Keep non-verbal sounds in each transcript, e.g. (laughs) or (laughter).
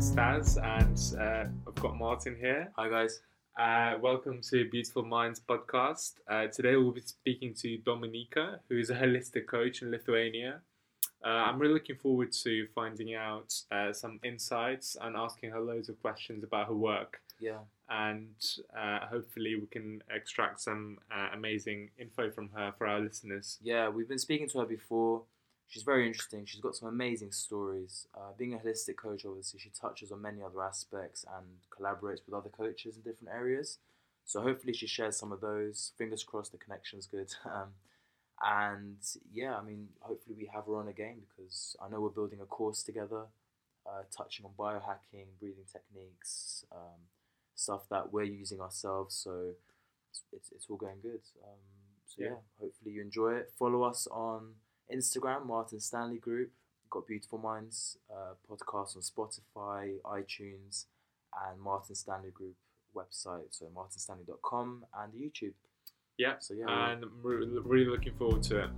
Stas, and uh, I've got Martin here. Hi guys. Uh, welcome to Beautiful Minds podcast. Uh, today we'll be speaking to Dominika, who is a holistic coach in Lithuania. Uh, I'm really looking forward to finding out uh, some insights and asking her loads of questions about her work. Yeah. And uh, hopefully, we can extract some uh, amazing info from her for our listeners. Yeah, we've been speaking to her before. She's very interesting. She's got some amazing stories. Uh, being a holistic coach, obviously, she touches on many other aspects and collaborates with other coaches in different areas. So hopefully, she shares some of those. Fingers crossed, the connection's good. (laughs) Um, and yeah, I mean, hopefully, we have her on again because I know we're building a course together, uh, touching on biohacking, breathing techniques, um, stuff that we're using ourselves. So it's, it's, it's all going good. Um, so Yeah. yeah, hopefully you enjoy it. Follow us on Instagram, Martin Stanley Group. Got Beautiful Minds uh, podcast on Spotify, iTunes, and Martin Stanley Group website. So martinstanley.com and YouTube. Yeah, So yeah, we're- and I'm re- really looking forward to it.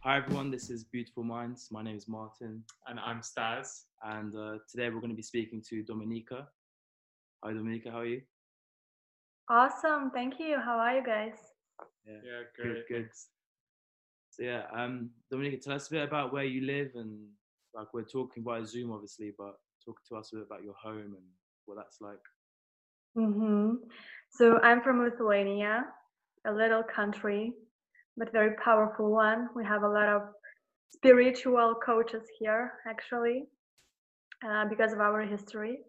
Hi everyone, this is Beautiful Minds. My name is Martin, And I'm Stas. and uh, today we're going to be speaking to Dominika. Hi Dominika, how are you? Awesome. Thank you. How are you guys? Yeah, good, great. good. So yeah, um, Dominika, tell us a bit about where you live and like we're talking via Zoom, obviously, but talk to us a bit about your home and what that's like. hmm So I'm from Lithuania, a little country, but very powerful one. We have a lot of spiritual coaches here, actually, uh, because of our history.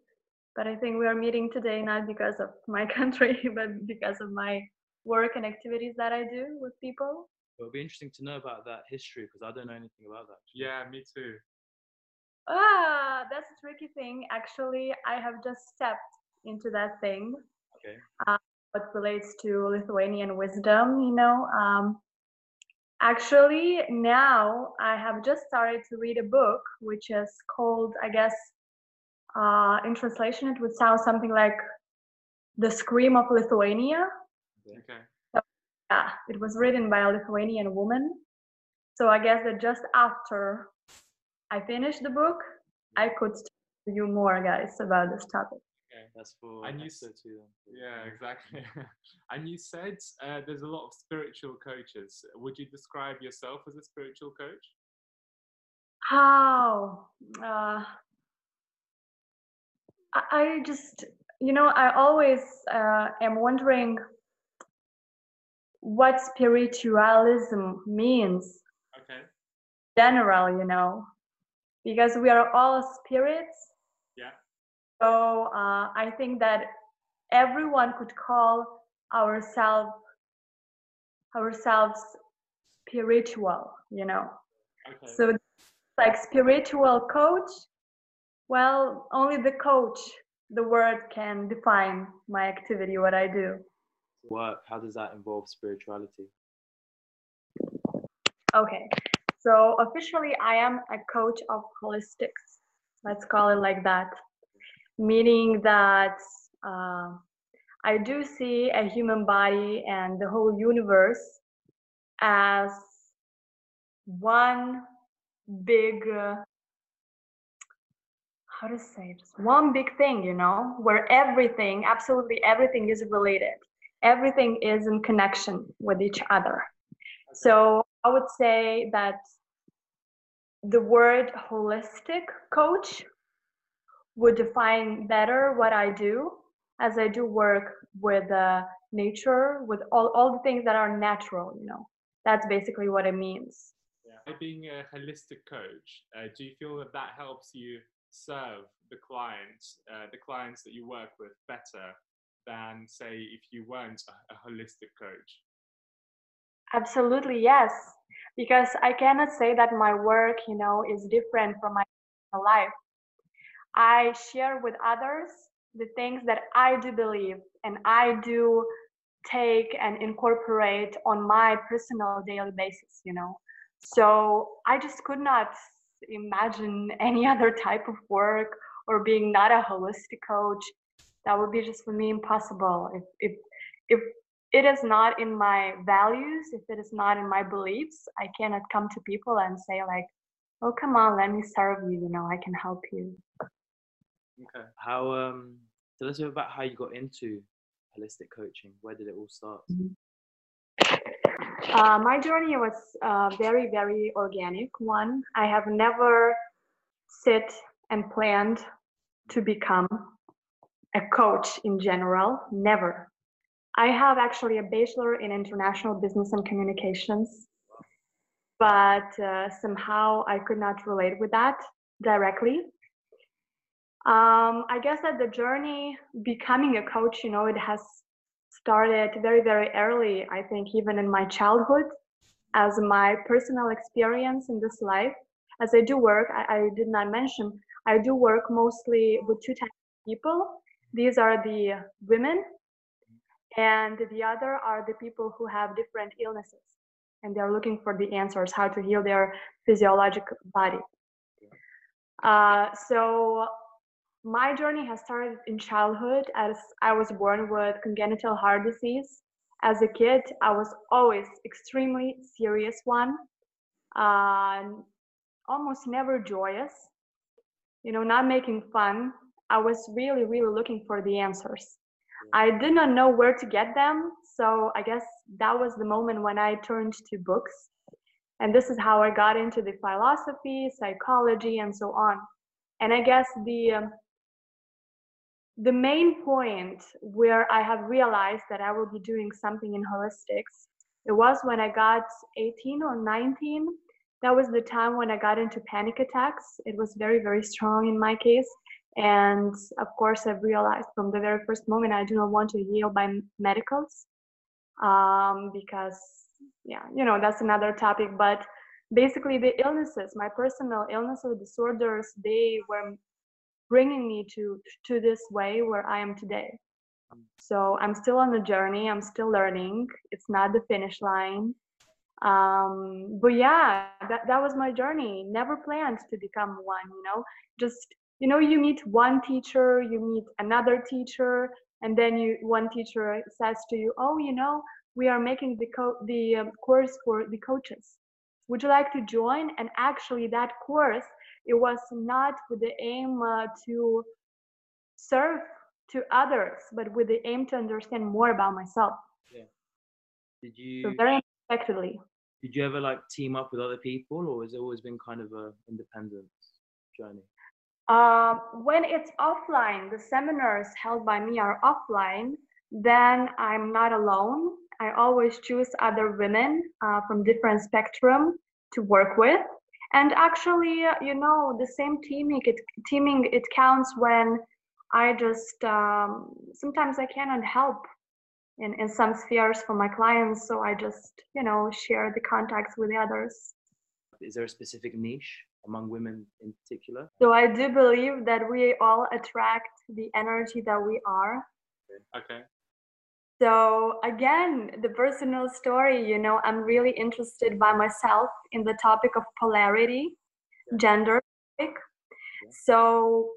But I think we are meeting today not because of my (laughs) country, but because of my work and activities that I do with people. It'll be interesting to know about that history because I don't know anything about that. Yeah, me too. Ah, that's a tricky thing. Actually, I have just stepped into that thing. Okay. what relates to Lithuanian wisdom, you know. Um, actually, now I have just started to read a book which is called, I guess, uh, in translation, it would sound something like The Scream of Lithuania. Okay. Yeah, it was written by a Lithuanian woman. So I guess that just after I finished the book, I could tell you more, guys, about this topic. Okay. That's for And you s- episode two then. Yeah, exactly. (laughs) and you said uh, there's a lot of spiritual coaches. Would you describe yourself as a spiritual coach? How? Uh, I, just, you know, I always uh, am wondering what spiritualism means, Okay. general, you know, because we are all spirits. Yeah. So uh, I think that everyone could call ourselves ourselves spiritual, you know. Okay. So, like spiritual coach, well, only the coach, the word can define my activity, what I do. Work, how does that involve spirituality? Okay, so officially, I am a coach of holistics. Let's call it like that, meaning that uh, I do see a human body and the whole universe as one big, uh, how to say this, one big thing, you know, where everything, absolutely everything is related. Everything is in connection with each other. So I would say that the word holistic coach would define better what I do as I do work with uh, nature, with all, all the things that are natural, you know. That's basically what it means. By being a holistic coach, uh, do you feel that that helps you serve the clients, uh, the clients that you work with, better than, say, if you weren't a, a holistic coach? Absolutely, yes. Because I cannot say that my work, you know, is different from my life. I share with others the things that I do believe and I do take and incorporate on my personal daily basis, you know. So I just could not imagine any (laughs) other type of work or being not a holistic coach. That would be just for me impossible. If if if it is not in my values, if it is not in my beliefs, I cannot come to people and say like, "Oh, come on, let me serve you. You know, I can help you." Okay. How um tell us about how you got into holistic coaching. Where did it all start? Uh, my journey was uh, very, very organic one. I have never sit and planned to become a coach in general. Never. I have actually a bachelor in international business and communications, but uh, somehow I could not relate with that directly. Um, I guess that the journey becoming a coach, you know, it has started very, very early. I think even in my childhood, as my personal experience in this life. As I do work, I, I did not mention, I do work mostly with two types of people. These are the women and the other are the people who have different illnesses and they're looking for the answers how to heal their physiological body uh, so my journey has started in childhood as i was born with congenital heart disease as a kid i was always extremely serious one uh, almost never joyous you know not making fun i was really really looking for the answers I did not know where to get them. So I guess that was the moment when I turned to books. And this is how I got into the philosophy, psychology, and so on. And I guess the um, the main point where I have realized that I will be doing something in holistics, it was when I got 18 or 19. That was the time when I got into panic attacks. It was very, very strong in my case. And of course, I've realized from the very first moment I do not want to heal by medicals um, because, yeah, you know, that's another topic. But basically, the illnesses, my personal illnesses, disorders, they were bringing me to to this way where I am today. So I'm still on the journey. I'm still learning. It's not the finish line. Um, but yeah, that, that was my journey. Never planned to become one, you know, just you know you meet one teacher you meet another teacher and then you one teacher says to you oh you know we are making the co- the um, course for the coaches would you like to join and actually that course it was not with the aim uh, to serve to others but with the aim to understand more about myself yeah did you so very unexpectedly did you ever like team up with other people or has it always been kind of a independent journey uh, when it's offline, the seminars held by me are offline, then I'm not alone. I always choose other women uh, from different spectrum to work with. And actually, you know, the same teaming it teaming it counts when I just um, sometimes I cannot help in in some spheres for my clients, so I just you know share the contacts with the others. Is there a specific niche among women in particular? So I do believe that we all attract the energy that we are. Okay. So again, the personal story, you know, I'm really interested by myself in the topic of polarity, gender. So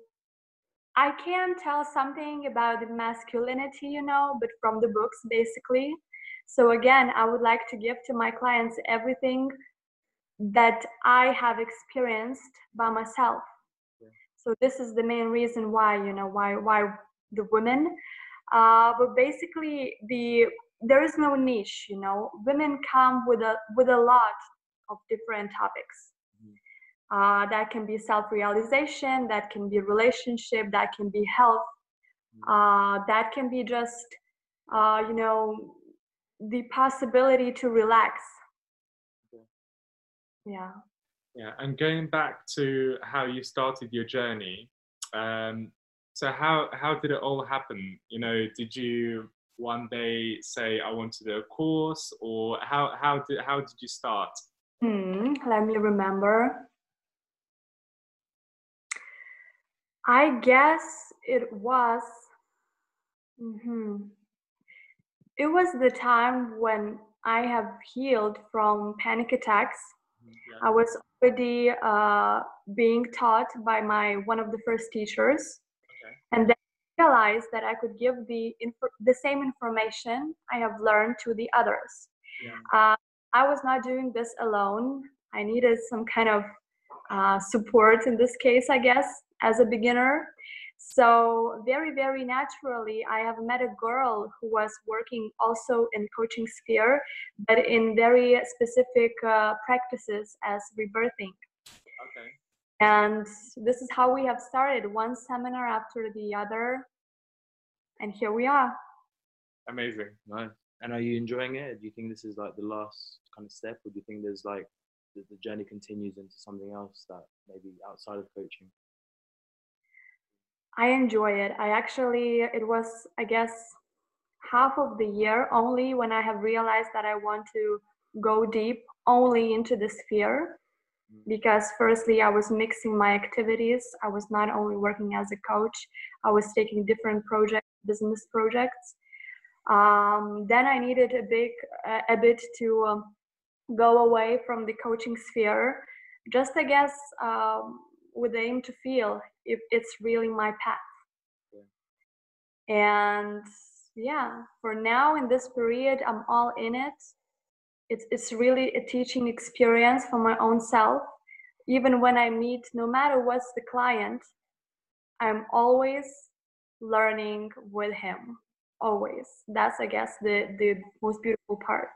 I can tell something about the masculinity, you know, but from the books basically. So again, I would like to give to my clients everything that I have experienced by myself. So this is the main reason why you know why why the women. Uh, but basically, the there is no niche. You know, women come with a with a lot of different topics. Mm-hmm. Uh, that can be self-realization. That can be relationship. That can be health. Mm-hmm. Uh, that can be just uh, you know the possibility to relax yeah yeah and going back to how you started your journey um, so how how did it all happen? You know did you one day say i want to do a course or how how did how did you start? Hmm, let me remember. I guess it was mm-hmm. it was the time when i have healed from panic attacks. I was already uh, being taught by my one of the first teachers, okay. and then realized that I could give the inf- the same information I have learned to the others. Yeah. Uh, I was not doing this alone. I needed some kind of uh, support in this case, I guess, as a beginner. So very, very naturally, I have met a girl who was working also in coaching sphere, but in very specific uh, practices as rebirthing. And this is how we have started one seminar after the other. And here we are. Amazing. Nice. And are you enjoying it? Do you think this is like the last kind of step, or do you think there's like the, the journey continues into something else that maybe outside of coaching? I enjoy it. I actually, it was, I guess, half of the year only when I have realized that I want to go deep only into the sphere. Because, firstly, I was mixing my activities. I was not only working as a coach, I was taking different project business projects. Um, then I needed a big, a, bit to um, go away from the coaching sphere, just I guess um, with the aim to feel if it's really my path. And yeah, for now in this period, I'm all in it. It's it's really a teaching experience for my own self. Even when I meet, no matter what's the client, I'm always learning with him. Always. That's I guess the the most beautiful part.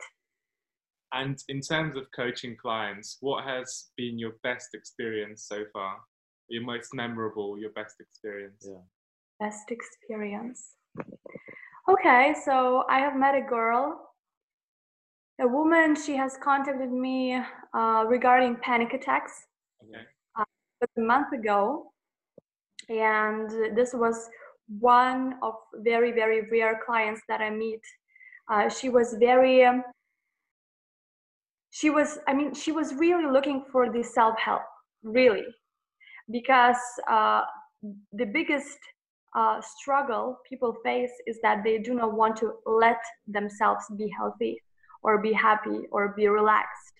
And in terms of coaching clients, what has been your best experience so far? Your most memorable, your best experience? Yeah. Best experience. Okay, so I have met a girl, a woman. She has contacted me uh, regarding panic attacks Okay. a month ago, and this was one of very very rare clients that I meet. Uh, she was very um, she was i mean she was really looking for the self-help really because uh, the biggest uh, struggle people face is that they do not want to let themselves be healthy or be happy or be relaxed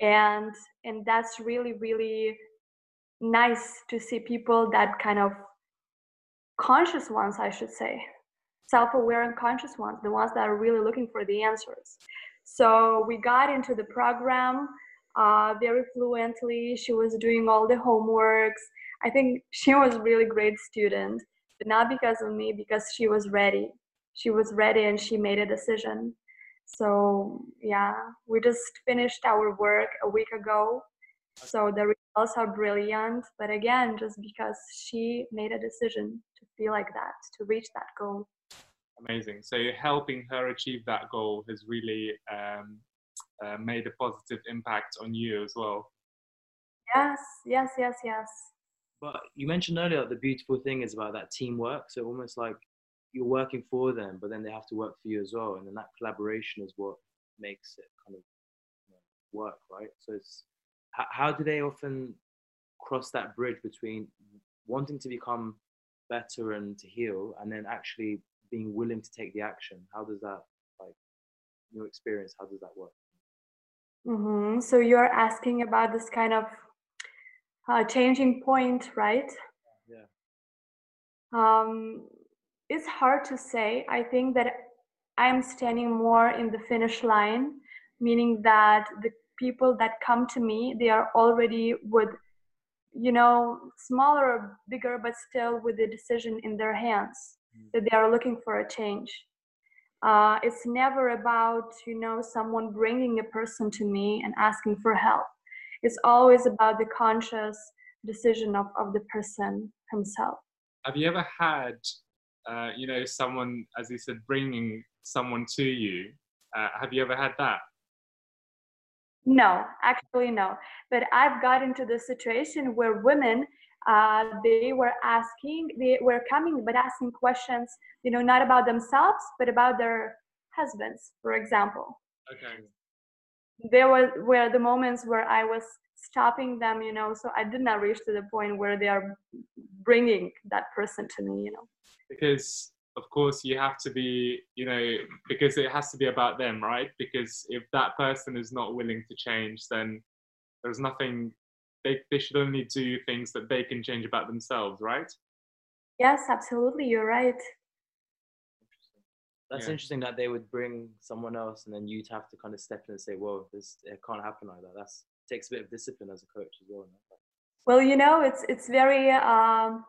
and and that's really really nice to see people that kind of conscious ones i should say self-aware and conscious ones the ones that are really looking for the answers so we got into the program uh, very fluently. She was doing all the homeworks. I think she was really great student, but not because of me, because she was ready. She was ready and she made a decision. So yeah, we just finished our work a week ago. So the results are brilliant, but again, just because she made a decision to feel like that, to reach that goal. Amazing. So helping her achieve that goal has really um, uh, made a positive impact on you as well. Yes, yes, yes, yes. But you mentioned earlier that the beautiful thing is about that teamwork. So almost like you're working for them, but then they have to work for you as well, and then that collaboration is what makes it kind of you know, work, right? So it's how, how do they often cross that bridge between wanting to become better and to heal, and then actually being willing to take the action? How does that, like, your experience? How does that work? hmm So you're asking about this kind of uh, changing point, right? Yeah. Um, it's hard to say. I think that I'm standing more in the finish line, meaning that the people that come to me, they are already with, you know, smaller or bigger, but still with the decision in their hands that they are looking for a change. Uh, it's never about, you know, someone bringing a person to me and asking for help. It's always about the conscious decision of, of the person himself. Have you ever had, uh, you know, someone, as you said, bringing someone to you? Uh, have you ever had that? No, actually, no. But I've got into the situation where women, uh, they were asking, they were coming, but asking questions, you know, not about themselves, but about their husbands, for example. Okay. There was were the moments where I was stopping them, you know, so I did not reach to the point where they are bringing that person to me, you know. Because of course you have to be, you know, because it has to be about them, right? Because if that person is not willing to change, then there's nothing. They they should only do things that they can change about themselves, right? Yes, absolutely. You're right. Interesting. That's Yeah. interesting that they would bring someone else and then you'd have to kind of step in and say, "Well, this it can't happen like that." That's takes a bit of discipline as a coach as well. no? Well, you know, it's it's very um,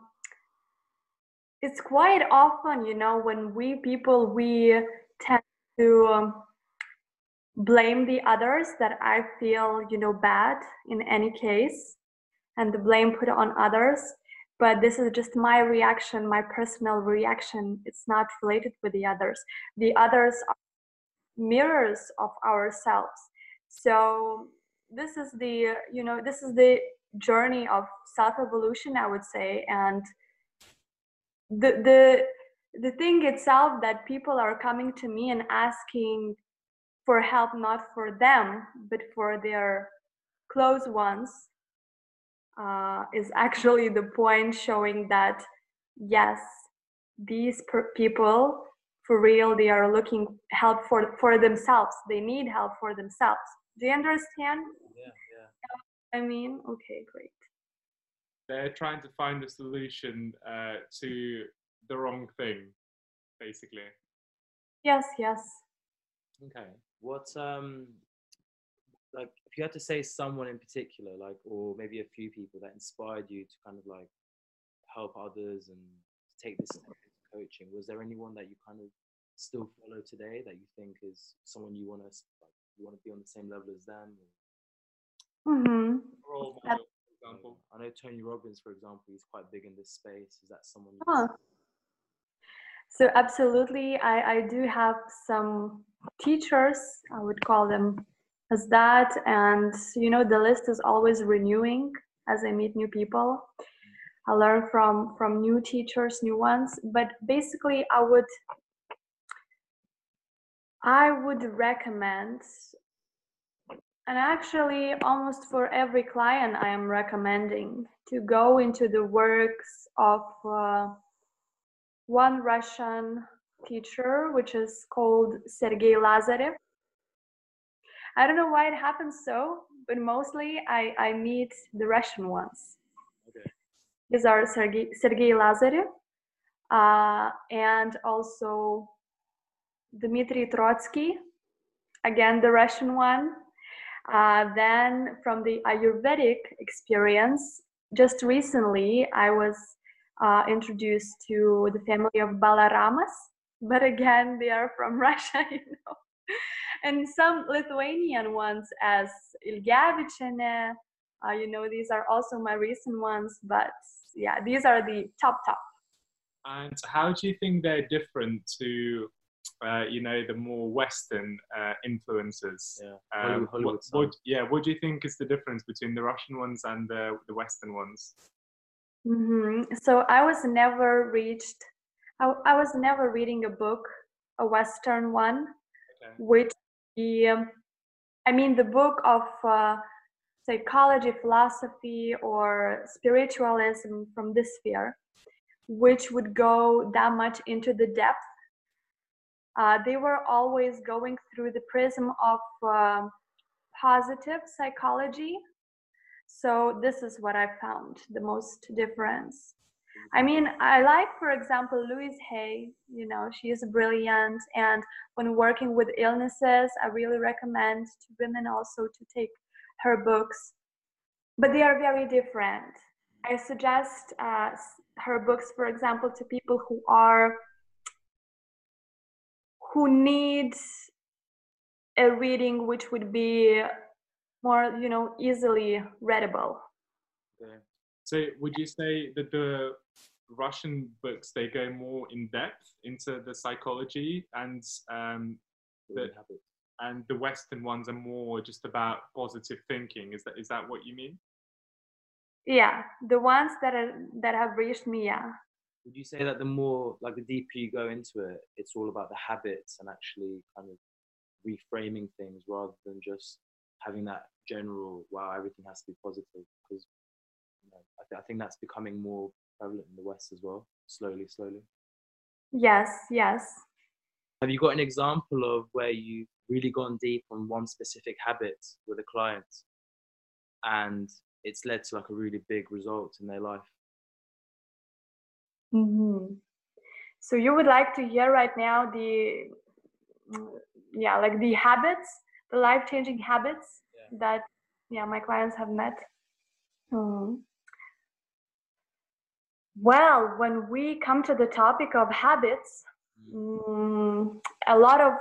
it's quite often, you know, when we people we tend to um, blame the others that I feel, you know, bad in any case, and the blame put on others. But this is just my reaction, my personal reaction. It's not related with the others. The others are mirrors of ourselves. So this is the, you know, this is the journey of self evolution, I would say, and the the the thing itself that people are coming to me and asking for help not for them but for their close ones uh, is actually the point showing that yes these per- people for real they are looking help for for themselves they need help for themselves do you understand Yeah, yeah. i mean okay great They're trying to find a solution uh, to the wrong thing, basically. yes yes Okay. What um like if you had to say someone in particular, like or maybe a few people that inspired you to kind of like help others and take this coaching, was there anyone that you kind of still follow today that you think is someone you want to like you want to be on the same level as them? Or, hmm Role model, for example. I know Tony Robbins, for example, he's quite big in this space. Is that someone? You Huh. So absolutely, I, I do have some teachers, I would call them as that. And, you know, the list is always renewing as I meet new people. I learn from, from new teachers, new ones. But basically, I would, I would recommend, and actually almost for every client I am recommending to go into the works of uh, one Russian teacher, which is called Sergei Lazarev. I don't know why it happens so, but mostly I, I meet the Russian ones. Okay. These are Sergei, Sergei Lazarev uh, and also Dmitry Trotsky, again, the Russian one. Uh, then from the Ayurvedic experience, just recently I was uh, introduced to the family of Balaramas, but again, they are from (laughs) Russia, you know. And some Lithuanian ones as Ilgavichene, uh, you know, these are also my recent ones, but yeah, these are the top top. And how do you think they're different to, uh, you know, the more Western uh, influences? Yeah. Um, Hollywood, Hollywood what, what, yeah, what do you think is the difference between the Russian ones and the, the Western ones? hmm So I was never reached, I, I was never reading a book, a Western one, Okay. which um, I mean, the book of uh, psychology, philosophy, or spiritualism from this sphere, which would go that much into the depth. Uh, they were always going through the prism of um positive psychology. So this is what I found the most difference. I mean, I like, for example, Louise Hay. You know, she is brilliant, and when working with illnesses, I really recommend to women also to take her books. But they are very different. I suggest uh, her books, for example, to people who are who need a reading which would be more, you know, easily readable. Okay. So would you say that the Russian books they go more in depth into the psychology and um, The- habits. and the Western ones are more just about positive thinking? Is that is that what you mean? Yeah, the ones that are that have reached me, yeah. Would you say that the more, like, the deeper you go into it, it's all about the habits and actually kind of reframing things rather than just having that general, wow, everything has to be positive? Because you know, I, th- I think that's becoming more prevalent in the West as well, slowly, slowly. Yes, yes. Have you got an example of where you've really gone deep on one specific habit with a client and it's led to like a really big result in their life? hmm So you would like to hear right now the, mm, yeah, like the habits, the life-changing habits Yeah. that, yeah, my clients have met. Hmm. Well, when we come to the topic of habits, mm, a lot of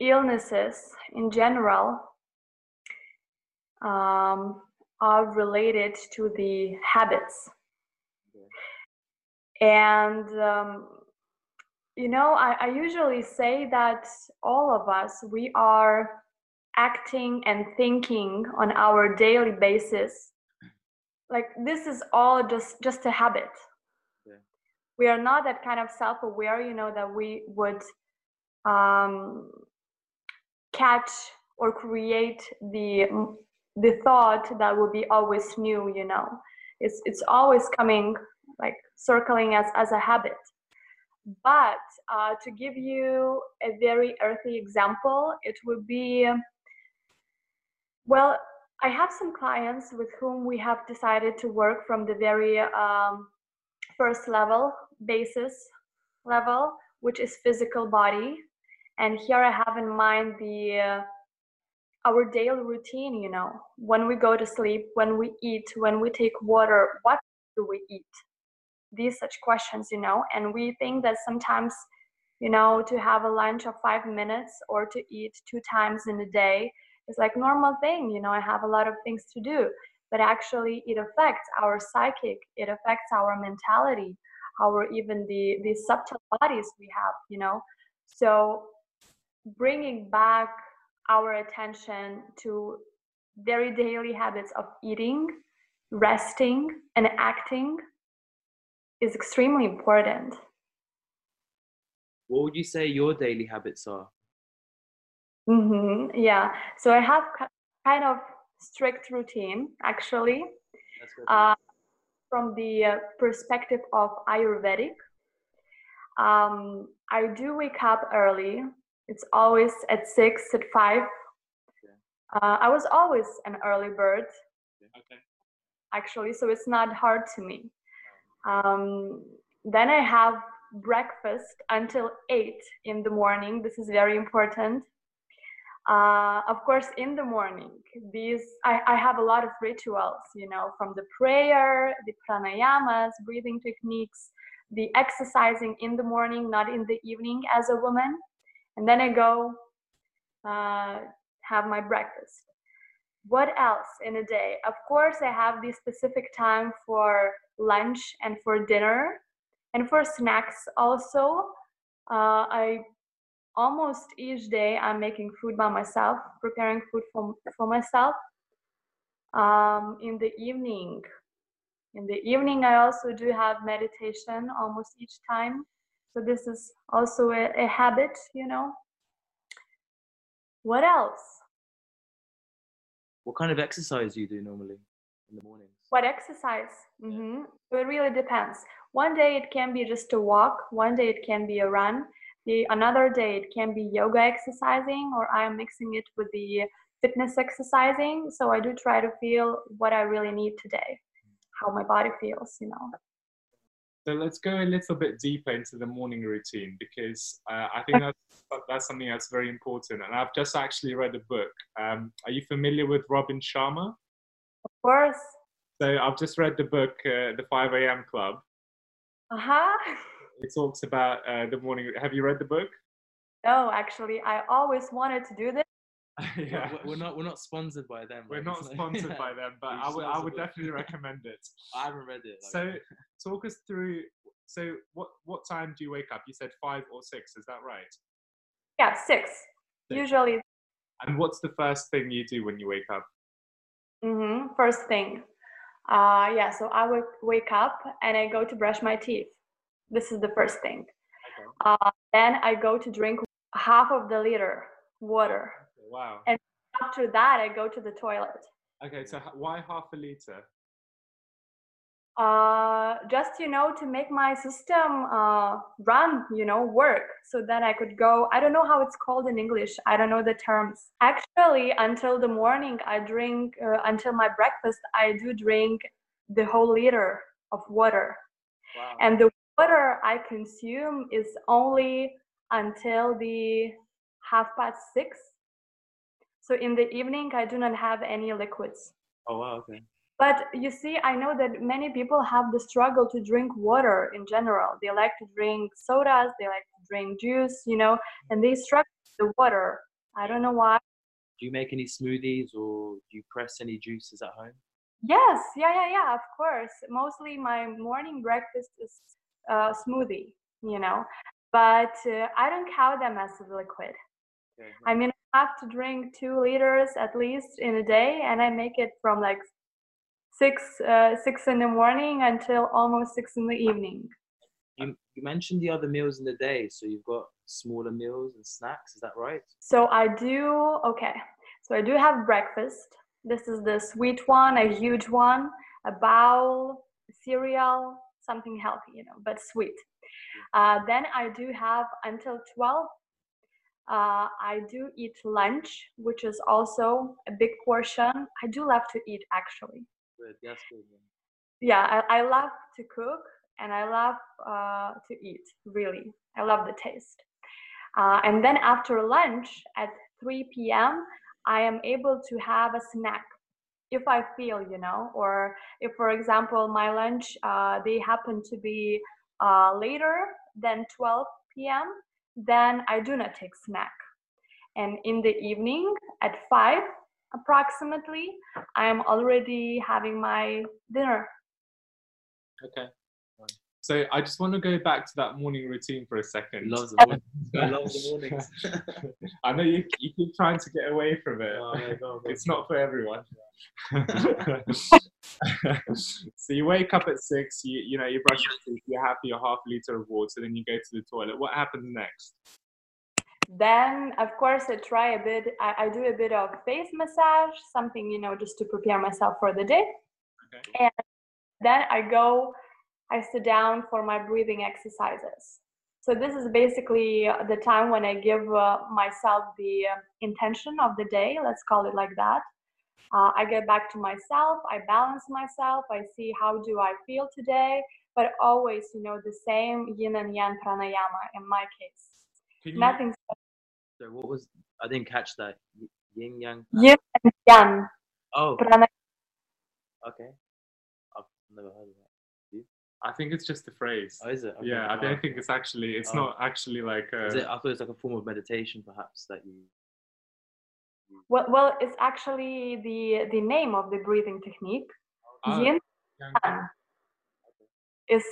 illnesses in general um, are related to the habits. And, um, you know, I, I usually say that all of us, we are acting and thinking on our daily basis. Like this is all just just a habit. Yeah. We are not that kind of self-aware, you know, that we would um, catch or create the the thought that will be always new you know it's it's always coming like circling as as a habit but uh, to give you a very earthy example it would be well i have some clients with whom we have decided to work from the very um, first level basis level which is physical body. And here i have in mind the uh, our daily routine you know when we go to sleep when we eat when we take water what do we eat? These such questions you know and we think that sometimes you know to have a lunch of five minutes or to eat two times in a day is like normal thing you know i have a lot of things to do but actually it affects our psychic it affects our mentality our even the the subtle bodies we have you know so bringing back our attention to very daily habits of eating, resting, and acting is extremely important. What would you say your daily habits are? Hmm Yeah. So I have kind of strict routine actually uh, from the uh, perspective of Ayurvedic. Um, I do wake up early. It's always at six, at five. Uh, I was always an early bird, Okay. actually, so it's not hard to me. Um, then I have breakfast until eight in the morning. This is very important. Uh, of course, in the morning, these I, I have a lot of rituals, you know, from the prayer, the pranayamas, breathing techniques, the exercising in the morning, not in the evening as a woman. And then I go uh, have my breakfast. What else in a day? Of course, I have the specific time for lunch and for dinner and for snacks also. Uh, I almost each day I'm making food by myself, preparing food for, for myself. Um, in the evening, in the evening, I also do have meditation almost each time. So this is also a, a habit, you know. What else? What kind of exercise do you do normally in the mornings? What exercise? hmm It really depends. One day it can be just a walk. One day it can be a run. The another day it can be yoga exercising, or I am mixing it with the fitness exercising. So I do try to feel what I really need today, how my body feels. You know. So let's go a little bit deeper into the morning routine because uh, I think that's that's something that's very important. And I've just actually read a book. Um, are you familiar with Robin Sharma? Of course. So I've just read the book, uh, The 5 A.M. Club. Uh huh. (laughs) It talks about uh, the morning. Have you read the book? No, actually, I always wanted to do this. (laughs) yeah. We're- We're not we're not sponsored by them. We're right? not like- sponsored yeah. (laughs) by them, but I would, I would definitely (laughs) recommend it. I haven't read it. like- So, talk us through. So, what what time do you wake up? You said five or six. Is that right? Yeah, six. Six. Usually, And what's the first thing you do when you wake up? hmm first thing. Uh, yeah, so I would wake up and I go to brush my teeth. This is the first thing. Uh, then I go to drink half of the liter water. Wow. And- After that, I go to the toilet. Okay, so why half a liter? Uh, just you know to make my system uh, run, you know, work, so that I could go. I don't know how it's called in English. I don't know the terms. Actually, until the morning, I drink uh, until my breakfast. I do drink the whole liter of water, Wow. and the water I consume is only until the half past six. So in the evening, I do not have any liquids. oh wow. Okay. But you see, I know that many people have the struggle to drink water in general. They like to drink sodas, they like to drink juice, you know, and they struggle with the water. I don't know why. Do you make any smoothies or do you press any juices at home? Yes, yeah, yeah, yeah, of course. Mostly my morning breakfast is uh, smoothie, you know, but uh, I don't count them as a liquid. Okay. I mean, I have to drink two liters at least in a day, and I make it from like six uh, six in the morning until almost six in the evening. You, you mentioned the other meals in the day, so you've got smaller meals and snacks. Is that right? So I do okay. So I do have breakfast. This is the sweet one, a huge one, a bowl, cereal, something healthy, you know, but sweet. Uh, then I do have until 12. Uh, I do eat lunch, which is also a big portion. I do love to eat actually. Good. That's good. Yeah, I, I love to cook and I love uh, to eat, really. I love the taste. Uh, and then after lunch at 3 p.m., I am able to have a snack if I feel, you know, or if, for example, my lunch, uh, they happen to be uh, later than 12 p.m., then I do not take snack. And in the evening at 5 approximately, I am already having my dinner. Okay. So I just want to go back to that morning routine for a second. He loves the mornings. (laughs) He loves the mornings. I know you, you keep trying to get away from it. Oh, yeah, go on, go it's not for everyone. (laughs) so you wake up at six, you, you know, you brush your teeth, you have your half liter of water, then you go to the toilet. What happens next? Then, of course, I try a bit, I, I do a bit of face massage, something, you know, just to prepare myself for the day. Okay. Then I go, I sit down for my breathing exercises. So, this is basically the time when I give uh, myself the uh, intention of the day, let's call it like that. Uh, I get back to myself, I balance myself, I see how do I feel today, but always, you know, the same yin and yang pranayama in my case. You, Nothing So what was? I didn't catch that. Yin yang. yin and yang Oh, pranayama. okay. I've never heard of that. I think it's just a phrase. Oh, is it? Okay. yeah, I don't think it's actually. It's Oh. not actually like. A, Is it? I thought it's like a form of meditation, perhaps that you. Well, well, it's actually the the name of the breathing technique. Ah, yin yang. yang is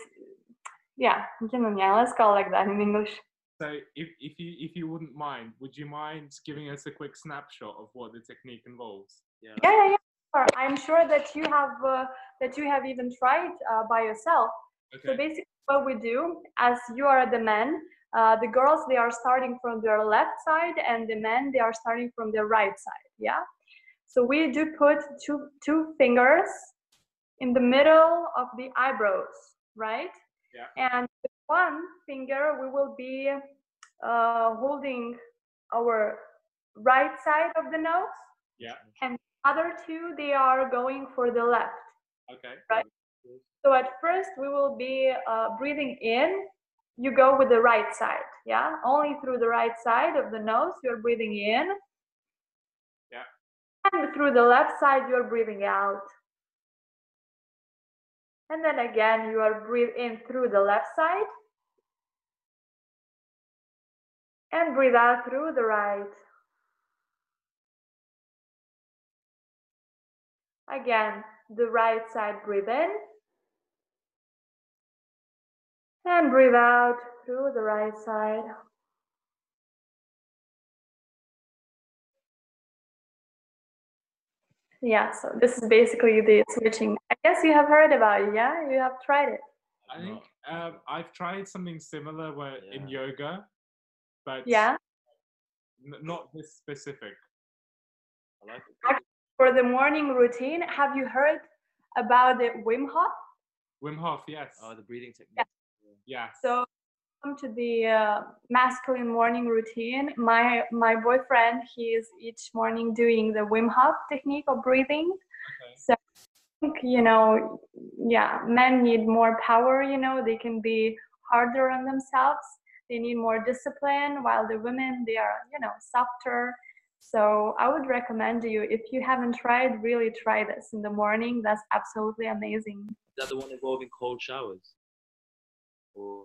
yeah, yin and yang. Let's call it like that in English. So if, if you if you wouldn't mind, would you mind giving us a quick snapshot of what the technique involves? Yeah. Yeah, yeah, yeah. Sure. I'm sure that you have uh, that you have even tried uh, by yourself. So basically, what we do, as you are the men, uh, the girls they are starting from their left side, and the men they are starting from their right side. Yeah. So we do put two two fingers in the middle of the eyebrows, right? Yeah. And with one finger we will be uh, holding our right side of the nose, Yeah. and other two they are going for the left. Okay. Right. So at first we will be uh, breathing in. You go with the right side, yeah. Only through the right side of the nose you're breathing in. Yeah. And through the left side you're breathing out. And then again you are breathe in through the left side. And breathe out through the right. Again, the right side breathe in. And breathe out through the right side. Yeah, so this is basically the switching. I guess you have heard about it, yeah? You have tried it. I think um, I've tried something similar where in yoga, but Yeah. n- not this specific. I like it. For the morning routine, have you heard about the Wim Hof? Wim Hof, yes. Oh, the breathing technique. Yes. So come to the uh, masculine morning routine. My my boyfriend, he is each morning doing the Wim Hof technique of breathing. Okay. So think, you know, yeah, men need more power, you know, they can be harder on themselves. They need more discipline, while the women, they are, you know, softer. So I would recommend you, if you haven't tried, really try this in the morning. That's absolutely amazing. Is that the one involving cold showers? Or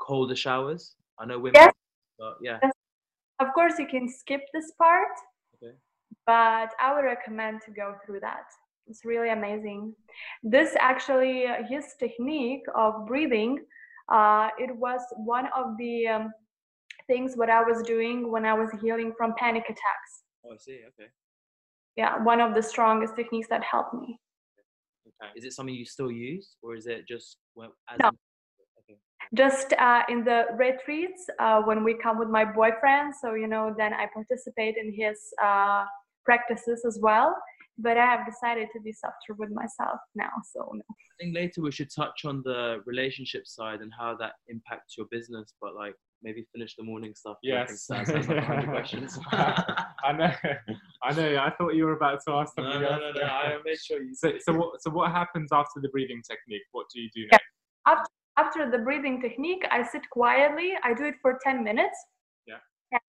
colder showers? I know women. Yes. But yeah. Of course, you can skip this part, Okay. but I would recommend to go through that. It's really amazing. This actually, his technique of breathing, uh, it was one of the um, things what I was doing when I was healing from panic attacks. Oh, I see. Okay. Yeah, one of the strongest techniques that helped me. Okay. Is it something you still use, or is it just well, as No. In- okay. Just uh, in the retreats uh, when we come with my boyfriend, so you know, then I participate in his uh, practices as well. But I have decided to be softer with myself now, so no. I think later we should touch on the relationship side and how that impacts your business, but like maybe finish the morning stuff. I Yes. that sounds like 100 (laughs) questions. (laughs) I know. I know. I thought you were about to ask no, something no, else. no, no. I made sure you So, so what? So what happens after the breathing technique? What do you do Yeah. next? After the breathing technique, I sit quietly. I do it for 10 minutes. Yeah. And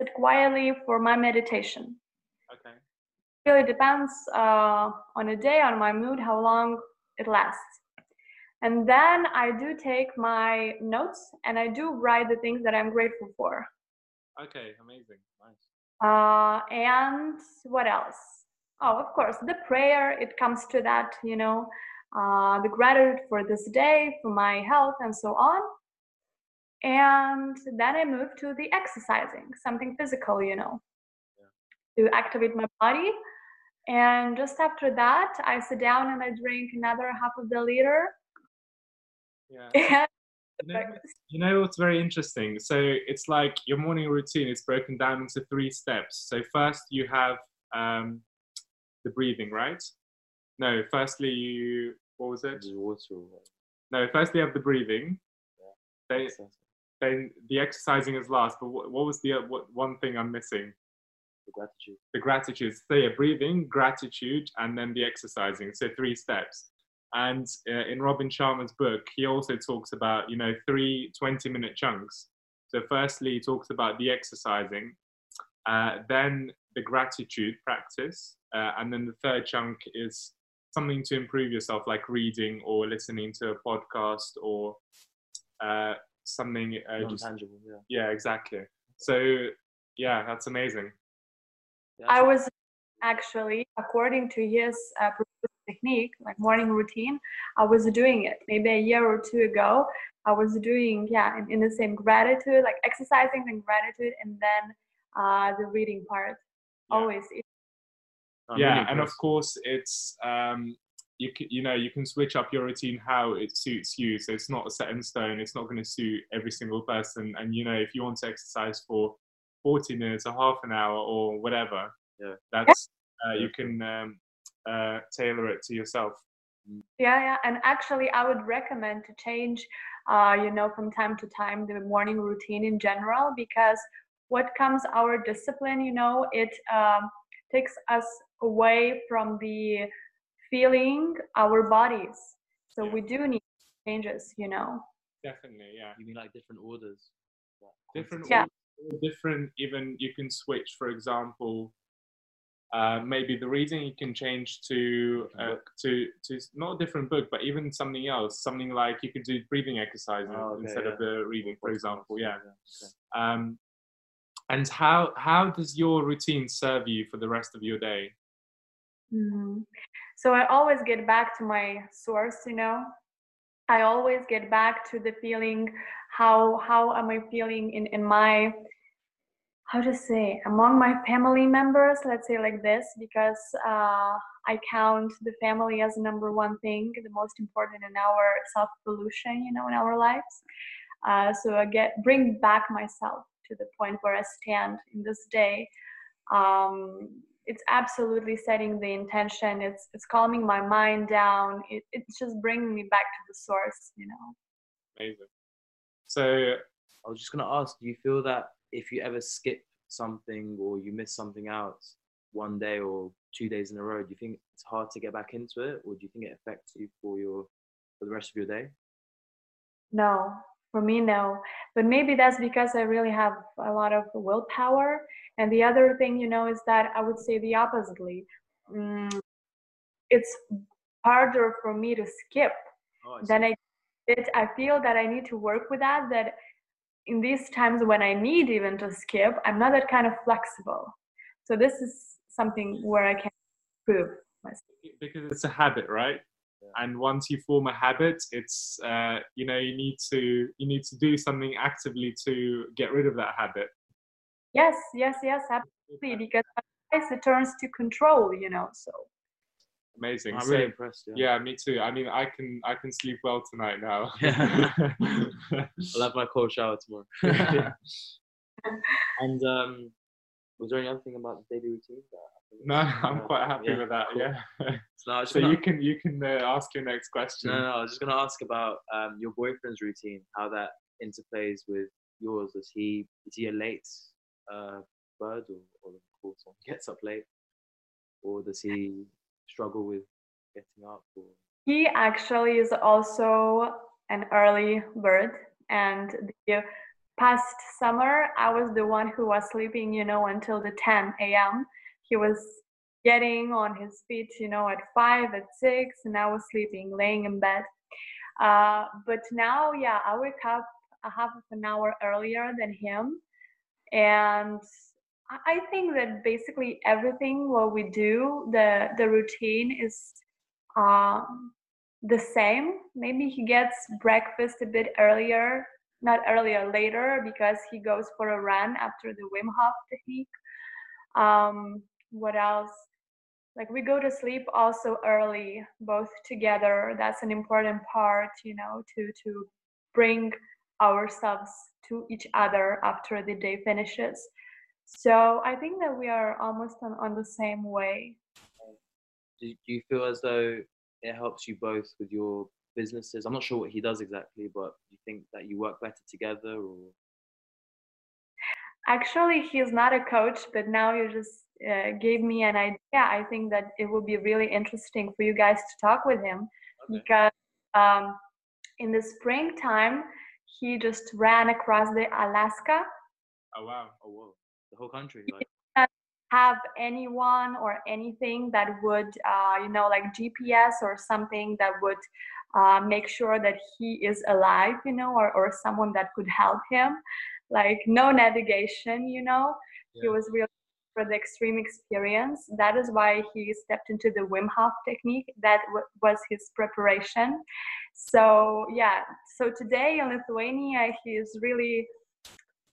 sit quietly for my meditation. Okay. really depends uh, on a day, on my mood, how long it lasts. And then I do take my notes and I do write the things that I'm grateful for. Okay. Amazing. Nice. Uh, and what else? Oh, of course, the prayer, it comes to that, you know, uh, the gratitude for this day, for my health, and so on. And then I move to the exercising, something physical, you know, to activate my body. And just after that, I sit down and I drink another half of the liter. Yeah. (laughs) You know, you know what's very interesting? So it's like your morning routine is broken down into three steps. So first you have um, the breathing, right? No, firstly you what was it? Just. No, first you have the breathing. Then, Exercise. then the exercising is last. But what, what was the uh, what one thing I'm missing? The gratitude. The gratitude. So yeah, breathing, gratitude, and then the exercising. So three steps. And uh, in Robin Sharma's book, he also talks about you know three 20 minute chunks. So firstly, he talks about the exercising, uh, then the gratitude practice, uh, and then the third chunk is something to improve yourself, like reading or listening to a podcast or uh, something. Uh, just, Non-tangible, yeah. yeah, exactly. So yeah, that's amazing. Yeah, I was actually, according to his uh, technique, like morning routine, I was doing it maybe a year or two ago. I was doing, yeah, in, in the same gratitude, like exercising and gratitude, and then uh, the reading part. Yeah. Always. I'm yeah, really and of course it's um, you can, you know you can switch up your routine how it suits you. So it's not set in stone. It's not going to suit every single person. And you know if you want to exercise for 40 minutes or half an hour or whatever, Yeah. that's uh, you can um, uh, tailor it to yourself. Yeah, yeah. And actually, I would recommend to change, uh, you know, from time to time the morning routine in general because what comes our discipline, you know, it um, takes us away from the feeling our bodies. So Yeah. we do need changes, you know. Definitely, yeah. You mean like different orders? different Yeah. or different even you can switch for example uh, maybe the reading you can change to uh, to to not a different book but even something else something like you could do breathing exercises Oh, okay, instead of the reading for example yeah Okay. um, and how how does your routine serve you for the rest of your day Mhm. So I always get back to my source, you know. I always get back to the feeling how how am I feeling in in my how to say among my family members let's say like this because uh, i count the family as number one thing the most important in our self evolution you know in our lives uh, so i get bring back myself to the point where i stand in this day. Um, it's absolutely setting the intention. It's it's calming my mind down. It, it's just bringing me back to the source you know. Amazing. So I was just gonna ask, do you feel that if you ever skip something or you miss something out one day or two days in a row, do you think it's hard to get back into it, or do you think it affects you for your for the rest of your day? No, for me, no. But maybe that's because I really have a lot of willpower. And the other thing, you know, is that I would say the oppositely. Mm, it's harder for me to skip Oh, than I it. I feel that I need to work with that. That in these times when I need even to skip, I'm not that kind of flexible. So this is something where I can improve myself. because it's a habit, right? And once you form a habit, it's uh, you know you need to you need to do something actively to get rid of that habit. Yes, yes, yes, absolutely. Because otherwise it turns to control, you know. So Amazing. I'm So- really impressed. Yeah. yeah, me too. I mean, I can I can sleep well tonight now. (laughs) I'll have my cold shower tomorrow. Yeah. (laughs) (laughs) and um, was there anything about the daily routine? That I think- (laughs) no, I'm quite happy yeah, with that. cool. Yeah. (laughs) So, no, So gonna- you can you can uh, ask your next question. No, no, I was just gonna ask about um, your boyfriend's routine, how that interplays with yours. Is he is he a late uh, bird, or, or of course one gets up late, or does he struggle with getting up? Or he actually is also an early bird. And the past summer, I was the one who was sleeping, you know, until the 10 a.m. He was getting on his feet, you know, at five, at six, and I was sleeping, laying in bed. Uh, but now, yeah, I wake up a half of an hour earlier than him. And I- think that basically everything what we do, the the routine is um, the same. Maybe he gets breakfast a bit earlier, not earlier, later, because he goes for a run after the Wim Hof technique. Um, what else? Like we go to sleep also early, both together. That's an important part, you know, to to bring ourselves to each other after the day finishes. So I think that we are almost on, on the same way. do, do you feel as though it helps you both with your businesses? I'm not sure what he does exactly, but do you think that you work better together, or Actually, he's not a coach, but now you just uh, gave me an idea. I think that it would be really interesting for you guys to talk with him Okay. because um, in the springtime, he just ran across the Alaska. Oh wow. oh wow! the whole country? Like, Have anyone or anything that would, uh, you know, like GPS or something that would uh, make sure that he is alive, you know, or, or someone that could help him. Like no navigation, you know. He was really for the extreme experience. That is why he stepped into the Wim Hof technique. That w- was his preparation. So yeah. So today in Lithuania, he is really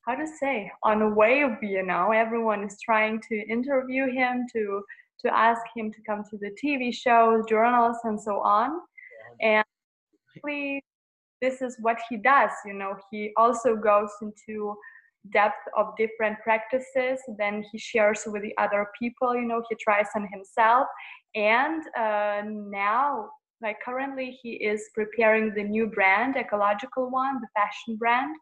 how to say on a wave. You know, everyone is trying to interview him to to ask him to come to the TV shows, journals, and so on. And this is what he does. You know, he also goes into depth of different practices then he shares with the other people you know he tries on himself and uh, now like currently he is preparing the new brand ecological one the fashion brand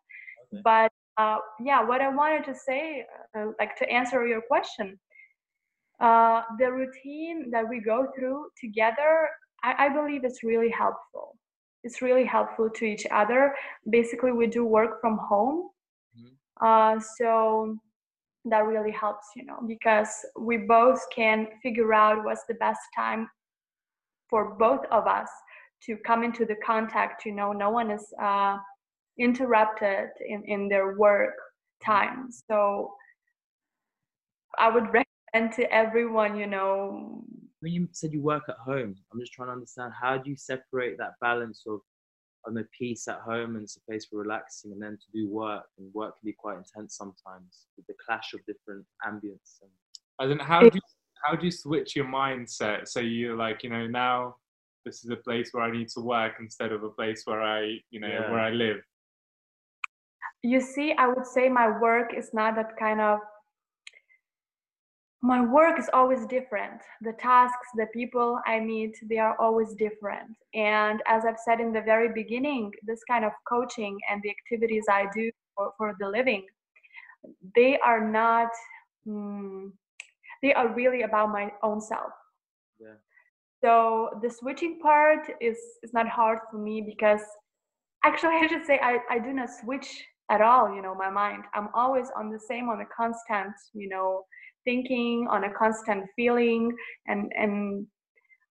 Okay. but uh, yeah what i wanted to say uh, like to answer your question uh, the routine that we go through together I, I believe it's really helpful it's really helpful to each other basically we do work from home. Uh, so that really helps you know because we both can figure out what's the best time for both of us to come into the contact you know no one is uh, interrupted in, in their work time. So i would recommend to everyone you know when you said you work at home, I'm just trying to understand how do you separate that balance of on the peace at home and it's a place for relaxing, and then to do work, and work can be quite intense sometimes with the clash of different ambience. And I don't know how do you, how do you switch your mindset so you're like you know now this is a place where I need to work instead of a place where I you know Yeah. where I live. you see i would say my work is not that kind of my work is always different the tasks the people i meet they are always different and as i've said in the very beginning this kind of coaching and the activities i do for, for the living they are not mm, they are really about my own self. Yeah. So the switching part is is not hard for me because actually I should say I, I do not switch at all, you know, my mind. I'm always on the same on the constant, you know, thinking, on a constant feeling and and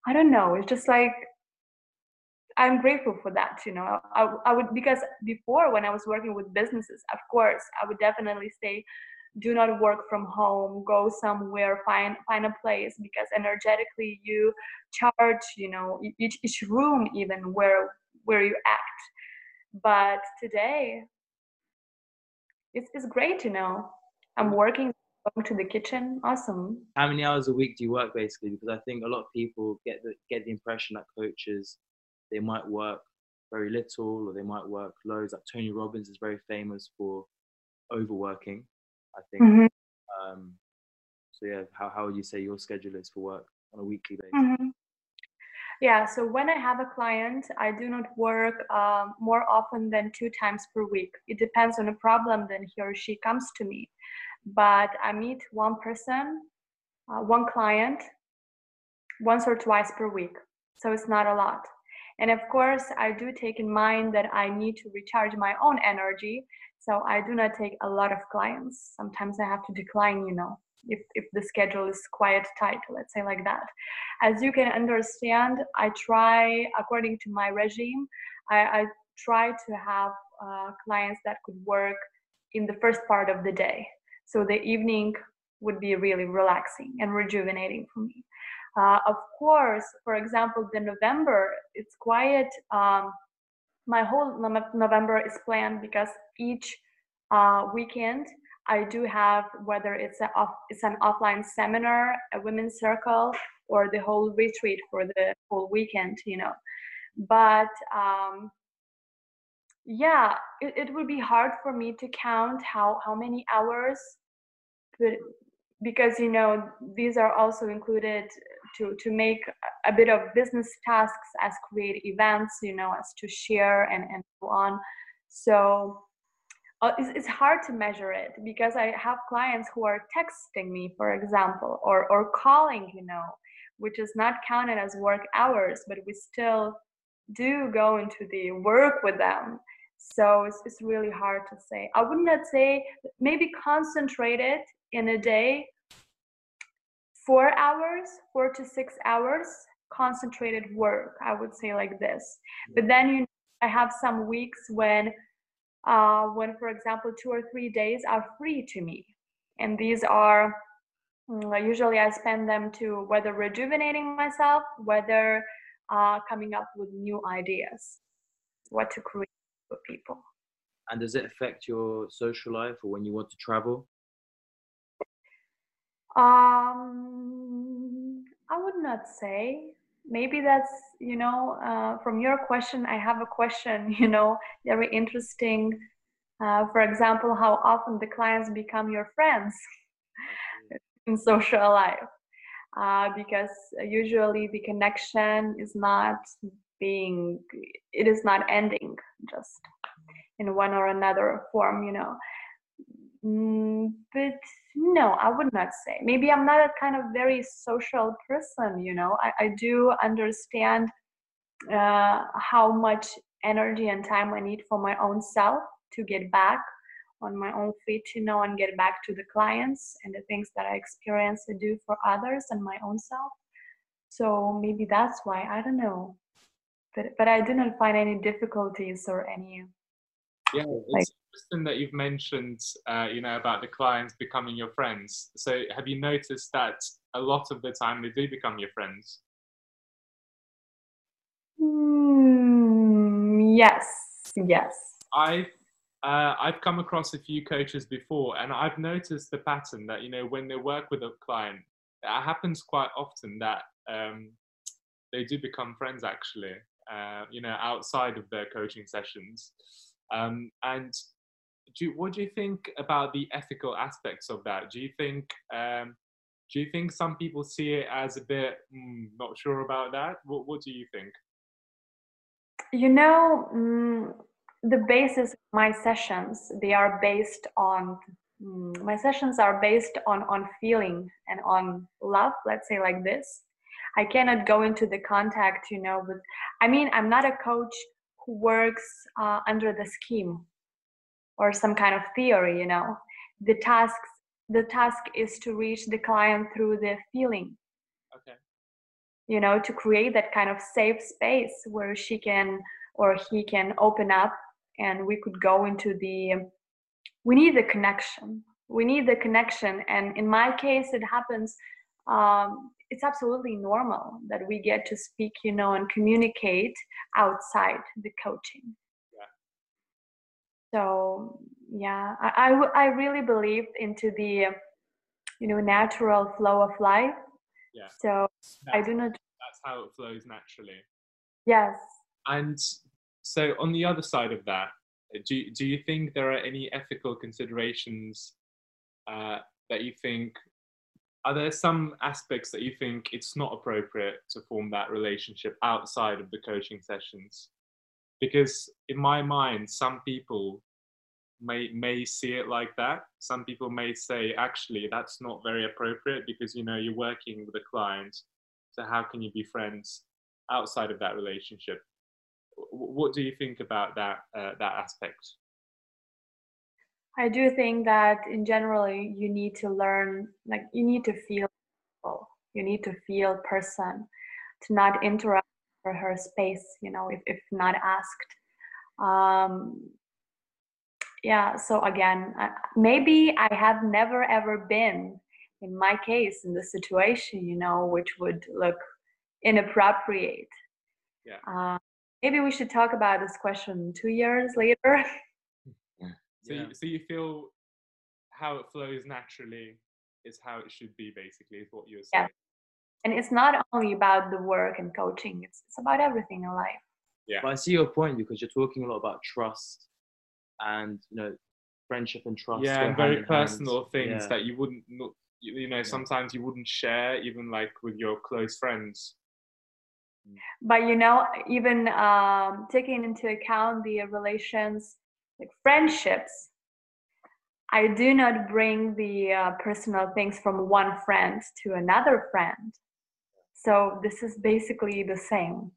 I don't know, it's just like I'm grateful for that, you know. I, I would because before when I was working with businesses, of course, I would definitely say do not work from home go somewhere find find a place because energetically you charge you know each, each room even where where you act but today it's, it's great you know i'm working to the kitchen awesome how many hours a week do you work basically because i think a lot of people get the get the impression that coaches they might work very little or they might work loads like tony robbins is very famous for overworking I think. Mm-hmm. Um, so yeah, how how would you say your schedule is for work on a weekly basis? Mm-hmm. Yeah, so when I have a client, I do not work um, more often than two times per week. It depends on the problem, then he or she comes to me. But I meet one person, uh, one client, once or twice per week. So it's not a lot. And of course, I do take in mind that I need to recharge my own energy. So I do not take a lot of clients. Sometimes I have to decline, you know, if, if the schedule is quite tight, let's say like that. As you can understand, I try, according to my regime, I, I try to have uh, clients that could work in the first part of the day. So the evening would be really relaxing and rejuvenating for me. Uh, of course, for example, the November, it's quiet. Um, my whole November is planned because each uh, weekend I do have whether it's off, it's an offline seminar, a women's circle, or the whole retreat for the whole weekend, you know. But um, yeah, it, it would be hard for me to count how how many hours, but because you know these are also included to to make a bit of business tasks as create events you know as to share and and so on. So uh, it's, it's hard to measure it because i have clients who are texting me for example or or calling you know which is not counted as work hours but we still do go into the work with them. So it's, it's really hard to say. I would not say maybe concentrated in a day four hours four to six hours concentrated work i would say like this. But then you i have some weeks when uh, when for example two or three days are free to me. And these are mm, usually i spend them to whether rejuvenating myself whether uh, coming up with new ideas what to create for people. And does it affect your social life or when you want to travel um, I would not say. Maybe that's you know uh, from your question. I have a question. (laughs) You know, very interesting. Uh, for example, how often the clients become your friends (laughs) in social life, uh, because usually the connection is not being, it is not ending just in one or another form. You know, Mm, but no, I would not say. Maybe I'm not a kind of very social person, you know. I, I do understand uh, how much energy and time I need for my own self to get back on my own feet, you know, and get back to the clients and the things that I experience to do for others and my own self. So maybe that's why I don't know, but but I didn't find any difficulties or any. Yeah, it's interesting that you've mentioned, uh, you know, about the clients becoming your friends. So, have you noticed that a lot of the time they do become your friends? Mm, yes, yes. I've uh, I've come across a few coaches before, and I've noticed the pattern that you know when they work with a client, it happens quite often that um, they do become friends actually. Uh, you know, outside of their coaching sessions. Um, and do what do you think about the ethical aspects of that? Do you think um, do you think some people see it as a bit mm, not sure about that? What What do you think? You know, mm, the basis of my sessions they are based on mm, my sessions are based on on feeling and on love. Let's say like this. I cannot go into the contact, you know. With I mean, I'm not a coach who works uh, under the scheme or some kind of theory, you know. The tasks the task is to reach the client through the feeling Okay. you know to create that kind of safe space where she can or he can open up and we could go into the we need the connection we need the connection and in my case it happens um, it's absolutely normal that we get to speak you know and communicate outside the coaching Yeah. so yeah I I really believe into the you know natural flow of life Yeah. so i do not that's how it flows naturally. yes And so, on the other side of that, do do you think there are any ethical considerations uh, that you think? Are there some aspects that you think it's not appropriate to form that relationship outside of the coaching sessions? Because in my mind, some people may may see it like that. Some people may say, actually, that's not very appropriate because you know you're working with a client, so how can you be friends outside of that relationship? What do you think about that uh, that aspect? I do think that in general you need to learn like you need to feel people. you need to feel person to not interrupt her, her space you know if, if not asked um yeah so again uh, maybe I have never ever been in my case in the situation you know which would look inappropriate Yeah. uh, maybe we should talk about this question two years later (laughs) So, Yeah. you, so you feel how it flows naturally is how it should be, basically, is what you're Yeah. saying. and it's not only about the work and coaching it's, it's about everything in life Yeah. But I see your point because you're talking a lot about trust and you know friendship and trust. yeah, and very in hand. personal things Yeah. that you wouldn't, not, you, you know, Yeah. sometimes you wouldn't share, even like with your close friends. but you know even um, taking into account the relations like friendships. I do not bring the uh, personal things from one friend to another friend. So this is basically the same.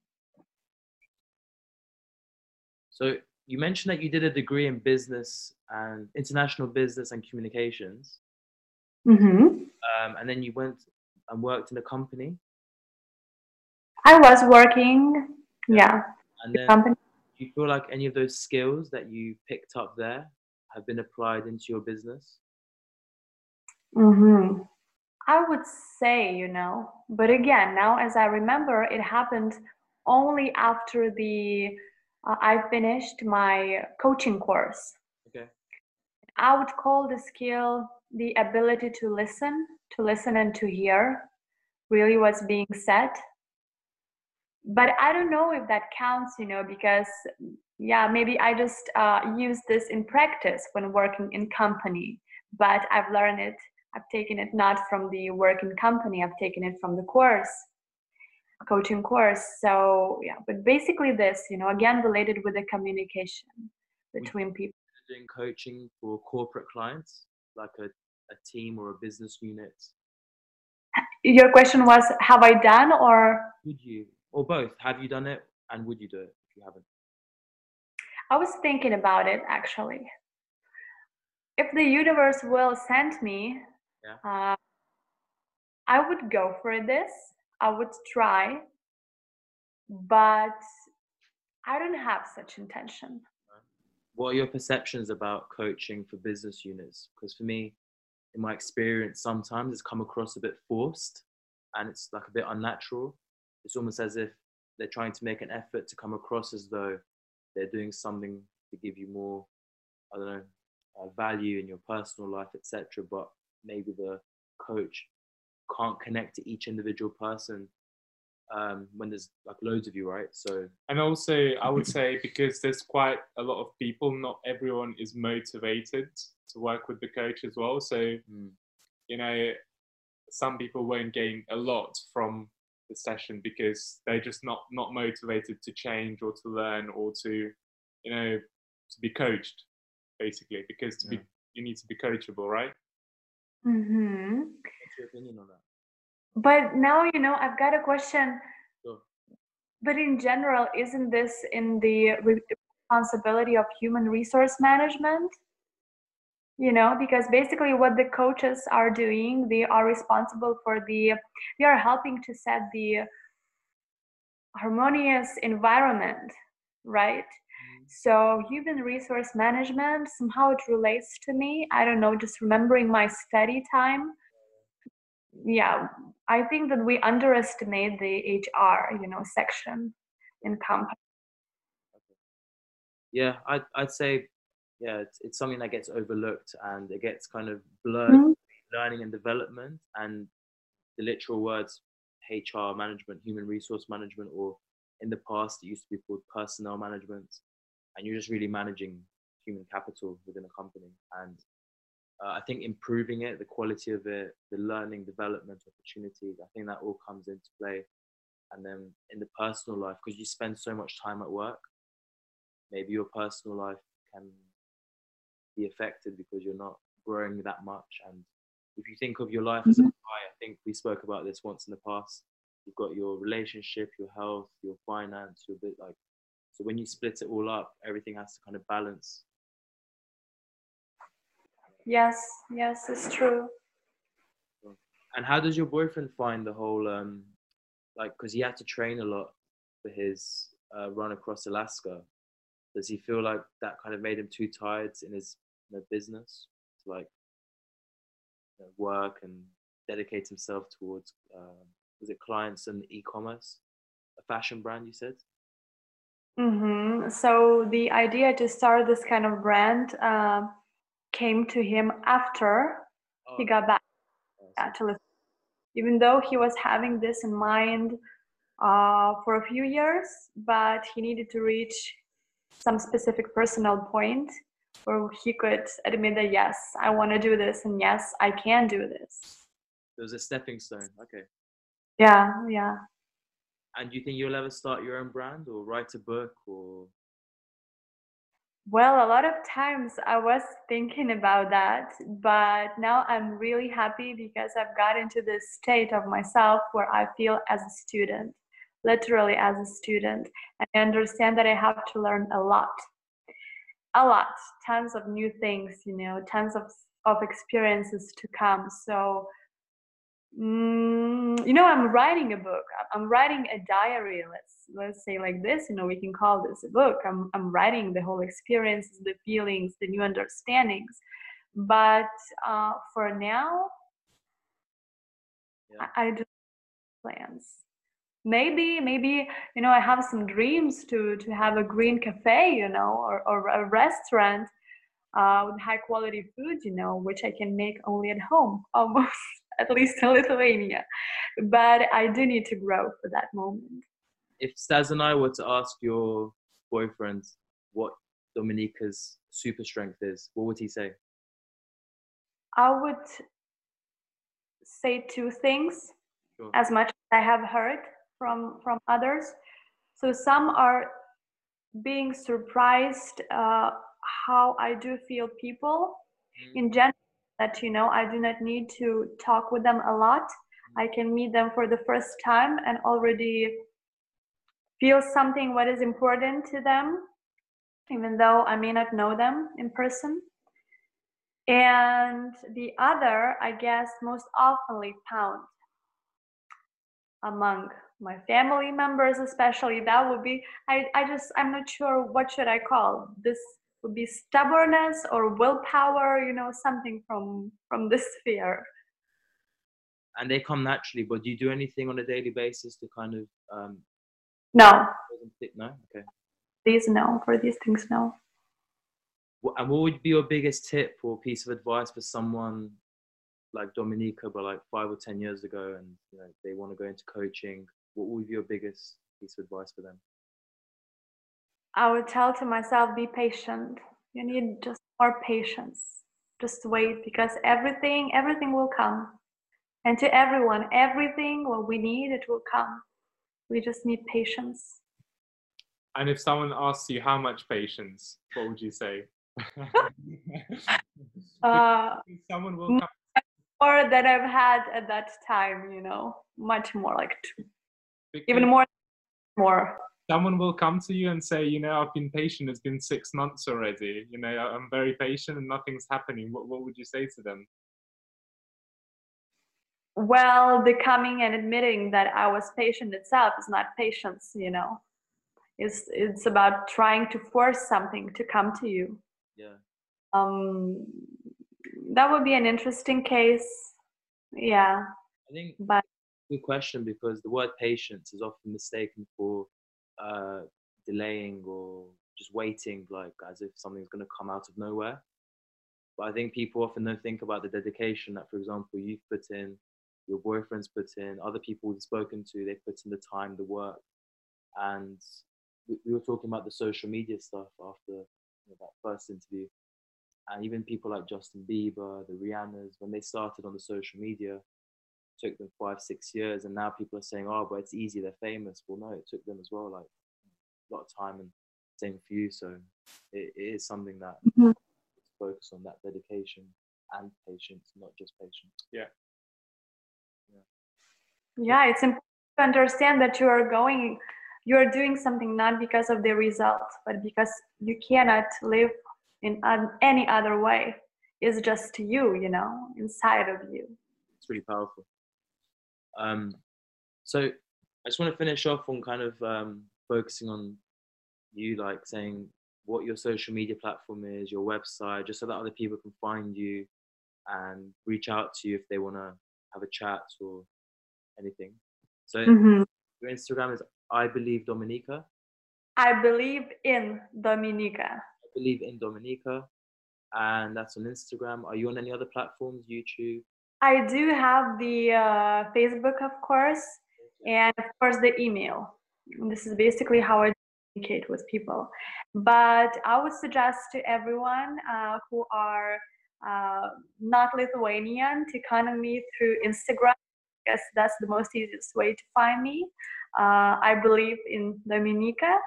So you mentioned that you did a degree in business and international business and communications, hmm um, and then you went and worked in a company, i was working yeah and the then company you feel like any of those skills that you picked up there have been applied into your business? hmm I would say, you know, but again, now as I remember, it happened only after the uh, I finished my coaching course. Okay. I would call the skill the ability to listen, to listen and to hear really what's being said. But I don't know if that counts, you know, because yeah, maybe I just uh, use this in practice when working in company, but I've learned it I've taken it not from the working company, I've taken it from the course, coaching course. So, yeah, but basically, this, you know, again, related with the communication between people. Doing coaching for corporate clients, like a, a team or a business unit. Your question was, have I done or? Would you, or both? Have you done it, and would you do it if you haven't? I was thinking about it actually. If the universe will send me, Yeah. uh, I would go for this. I would try, but I don't have such intention. What are your perceptions about coaching for business units? Because for me, in my experience, sometimes it's come across a bit forced and it's like a bit unnatural. It's almost as if they're trying to make an effort to come across as though they're doing something to give you more, I don't know, uh, value in your personal life, etc. But maybe the coach can't connect to each individual person um, when there's like loads of you, right? So And also, I would say because there's quite a lot of people, not everyone is motivated to work with the coach as well. So, mm, you know, some people won't gain a lot from the session because they're just not not motivated to change or to learn or to, you know, to be coached, basically. Because to be you need to be coachable, right? hmm What's your opinion on that? But now, you know, I've got a question. Sure. But in general, isn't this in the re- responsibility of human resource management? You know, because basically what the coaches are doing, they are responsible for the, they are helping to set the harmonious environment, right? Mm-hmm. So human resource management somehow it relates to me. I don't know, just remembering my study time. Yeah, I think that we underestimate the HR, you know, section in company. Yeah, I'd, I'd say, yeah, it's, it's something that gets overlooked and it gets kind of blurred Mhm. learning and development and the literal words HR management, human resource management, or in the past it used to be called personnel management, and you're just really managing human capital within a company. And uh, I think improving it, the quality of it, the learning, development opportunities, I think that all comes into play. And then in the personal life, because you spend so much time at work, maybe your personal life can be affected because you're not growing that much. And if you think of your life as a pie, I think we spoke about this once in the past. You've got your relationship, your health, your finance, your bit like. So when you split it all up, everything has to kind of balance. Yes, yes, it's true. And how does your boyfriend find the whole um, like because he had to train a lot for his uh, run across Alaska? Does he feel like that kind of made him too tired in his you know, business to like you know, work and dedicate himself towards uh, was it clients and e-commerce, a fashion brand? You said. mm-hmm. So the idea to start this kind of brand uh, came to him after he Oh, got back yes. to Lithuania. Even though he was having this in mind uh, for a few years, but he needed to reach some specific personal point where he could admit that yes, I want to do this, and yes, I can do this. It was a stepping stone. Okay. Yeah, yeah. And do you think you'll ever start your own brand or write a book or? Well, a lot of times I was thinking about that, but now I'm really happy because I've got into this state of myself where I feel as a student, literally as a student, and I understand that I have to learn a lot. A lot, tons of new things, you know, tons of, of experiences to come. So, mm, you know, I'm writing a book. I'm- writing a diary. Let's let's say like this. You know, we can call this a book. I'm I'm writing the whole experiences, the feelings, the new understandings. But uh, for now, Yeah. I, I do plans. Maybe maybe you know I have some dreams to to have a green cafe, you know, or or a restaurant uh, with high quality food, you know, which I can make only at home, (laughs) almost at least in Lithuania. But I do need to grow for that moment. if Stas and I were to ask your boyfriend what Dominica's super strength is, what would he say? I would say two things Sure. as much as I have heard from from others. So some are being surprised uh, how I do feel people in general. That you know, I do not need to talk with them a lot. I can meet them for the first time and already feel something what is important to them, even though I may not know them in person. And the other, I guess, most oftenly found among my family members, especially, that would be, I, I just, I'm not sure what should I call this would be stubbornness or willpower, you know, something from from this (laughs) sphere. And they come naturally, but do you do anything on a daily basis to kind of um, No, no? Okay. these no, for these things, no. And what would be your biggest tip or piece of advice for someone like Dominica, but like five or ten years ago, and you know they want to go into coaching? What would be your biggest piece of advice for them? I would tell to myself, be patient. You need just more patience. Just wait because everything, everything will come. And to everyone, everything what we need, it will come. We just need patience. And if someone asks you how much patience, what would you say? (laughs) Uh, (laughs) Someone will come. more than I've had at that time, you know, much more, like t- even more, more. Someone will come to you and say, you know, I've been patient. It's been six months already. You know, I- I'm very patient and nothing's happening. What What would you say to them? Well, the coming and admitting that I was patient itself is not patience, you know. It's it's about trying to force something to come to you. Yeah. Um, that would be an interesting case. Yeah, I think but good question because the word patience is often mistaken for uh, delaying or just waiting, like as if something's going to come out of nowhere. But I think people often don't think about the dedication that, for example, you've put in, your boyfriend's put in, other people we've spoken to, they've put in the time, the work. And we, we were talking about the social media stuff after you know, that first interview. And even people like Justin Bieber, the Rihannas, when they started on the social media, took them five, six years, and now people are saying, "Oh, but it's easy, they're famous." Well, no, it took them as well, like a lot of time, and same for you. So it, it is something that Mhm. focus on that dedication and patience, not just patience. yeah, Yeah, yeah it's important to understand that you are going, you are doing something not because of the result, but because you cannot live in an, any other way. It's just you, you know, inside of you. It's really powerful. Um, so I just want to finish off on kind of um, focusing on you, like saying what your social media platform is, your website, just so that other people can find you and reach out to you if they want to have a chat or anything. So Mhm. your Instagram is I believe Dominica. I believe in Dominica. I believe in Dominica, and that's on Instagram. Are you on any other platforms? YouTube. I do have the uh, Facebook, of course, and of course the email. This is basically how I communicate with people. But I would suggest to everyone uh, who are uh, not Lithuanian to contact me through Instagram because that's the most easiest way to find me. Uh, I believe in Dominica.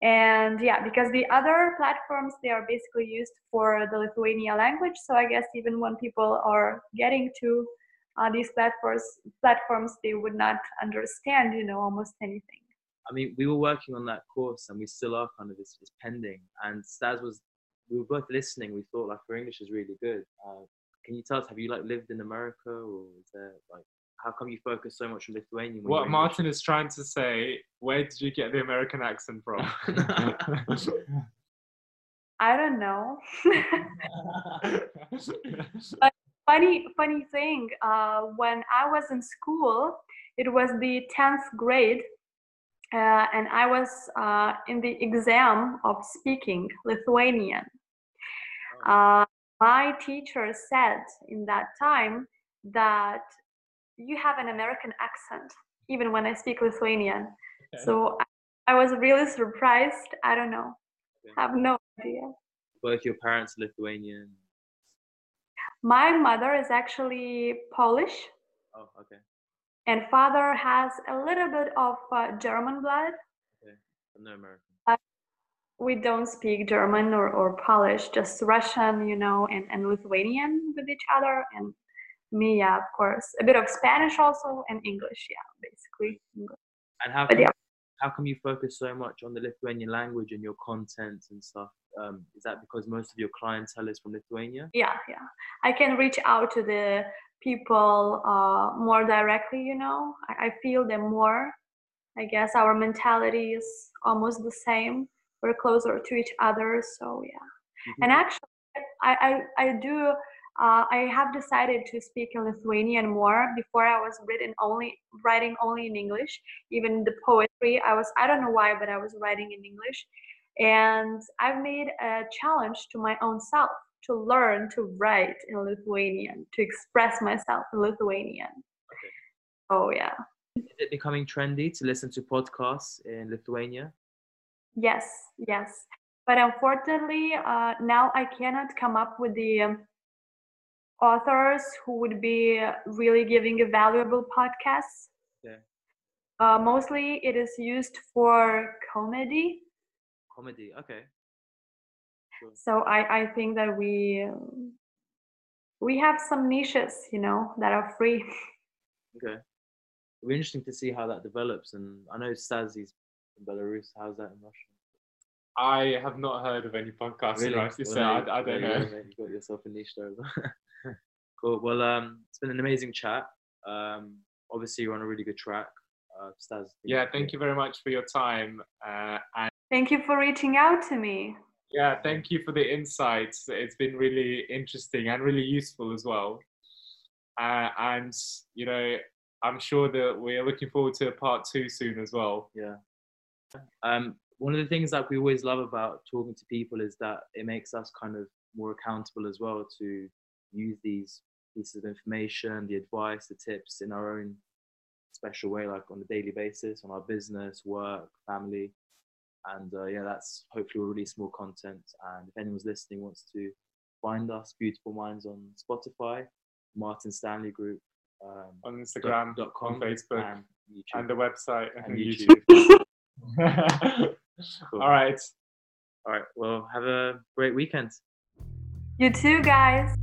And yeah, because the other platforms they are basically used for the Lithuania language. So I guess even when people are getting to uh, these platforms, platforms they would not understand, you know, almost anything. I mean, we were working on that course, and we still are kind of it's, it's pending. And Stas was, we were both listening. We thought like her English is really good. Uh, can you tell us, have you like lived in America, or is there like, how come you focus so much on Lithuanian? What you're English? Martin is trying to say, where did you get the American accent from? (laughs) I don't know. (laughs) funny, funny thing. Uh, when I was in school, it was the tenth grade, uh, and I was uh, in the exam of speaking Lithuanian. Uh, my teacher said in that time that you have an American accent, even when I speak Lithuanian. Okay. So I, I was really surprised. I don't know. Okay. Have no idea. Both your parents are Lithuanian. My mother is actually Polish, Oh, okay. and father has a little bit of uh, German blood. But no American. We don't speak German or, or Polish, just Russian, you know, and, and Lithuanian with each other. And me, yeah, of course. A bit of Spanish also, and English, yeah, basically. English. And how But come, yeah. how come you focus so much on the Lithuanian language and your content and stuff? Um, is that because most of your clientele is from Lithuania? Yeah, yeah. I can reach out to the people uh, more directly, you know. I, I feel them more. I guess our mentality is almost the same. We're closer to each other, so yeah. And actually, I, I, I do, uh, I have decided to speak in Lithuanian more. Before I was written only, writing only in English. Even the poetry, I was, I don't know why, but I was writing in English. And I've made a challenge to my own self to learn to write in Lithuanian, to express myself in Lithuanian. Oh, yeah. Is it becoming trendy to listen to podcasts in Lithuania? Yes, yes. But unfortunately, uh, now I cannot come up with the um, authors who would be really giving a valuable podcasts. Okay. Uh, mostly, it is used for comedy. Comedy, okay. Sure. So I, I think that we um, we have some niches, you know, that are free. (laughs) Okay. It'll be interesting to see how that develops. And I know Stazzy's in Belarus. How's that in Russia? I have not heard of any podcasts in Russia, so I, I don't know. You got yourself a niche there. (laughs) as well. cool. Well, um, it's been an amazing chat. Um, obviously, you're on a really good track. Uh, Staz. Yeah, thank you very much for your time. Uh, and Thank you for reaching out to me. yeah, thank you for the insights. It's been really interesting and really useful as well. Uh, and, you know, I'm sure that we're looking forward to a part two soon as well. Yeah. Um, one of the things that we always love about talking to people is that it makes us kind of more accountable as well to use these pieces of information, the advice, the tips in our own special way, like on a daily basis, on our business, work, family. And uh, yeah, that's hopefully we'll release more content. And if anyone's listening wants to find us, Beautiful Minds on Spotify, Martin Stanley Group, um, On Instagram, dot on com, Facebook, and YouTube. and the website, And and, YouTube. YouTube. Cool. (laughs) All right. All right. Well, have a great weekend. You too, guys.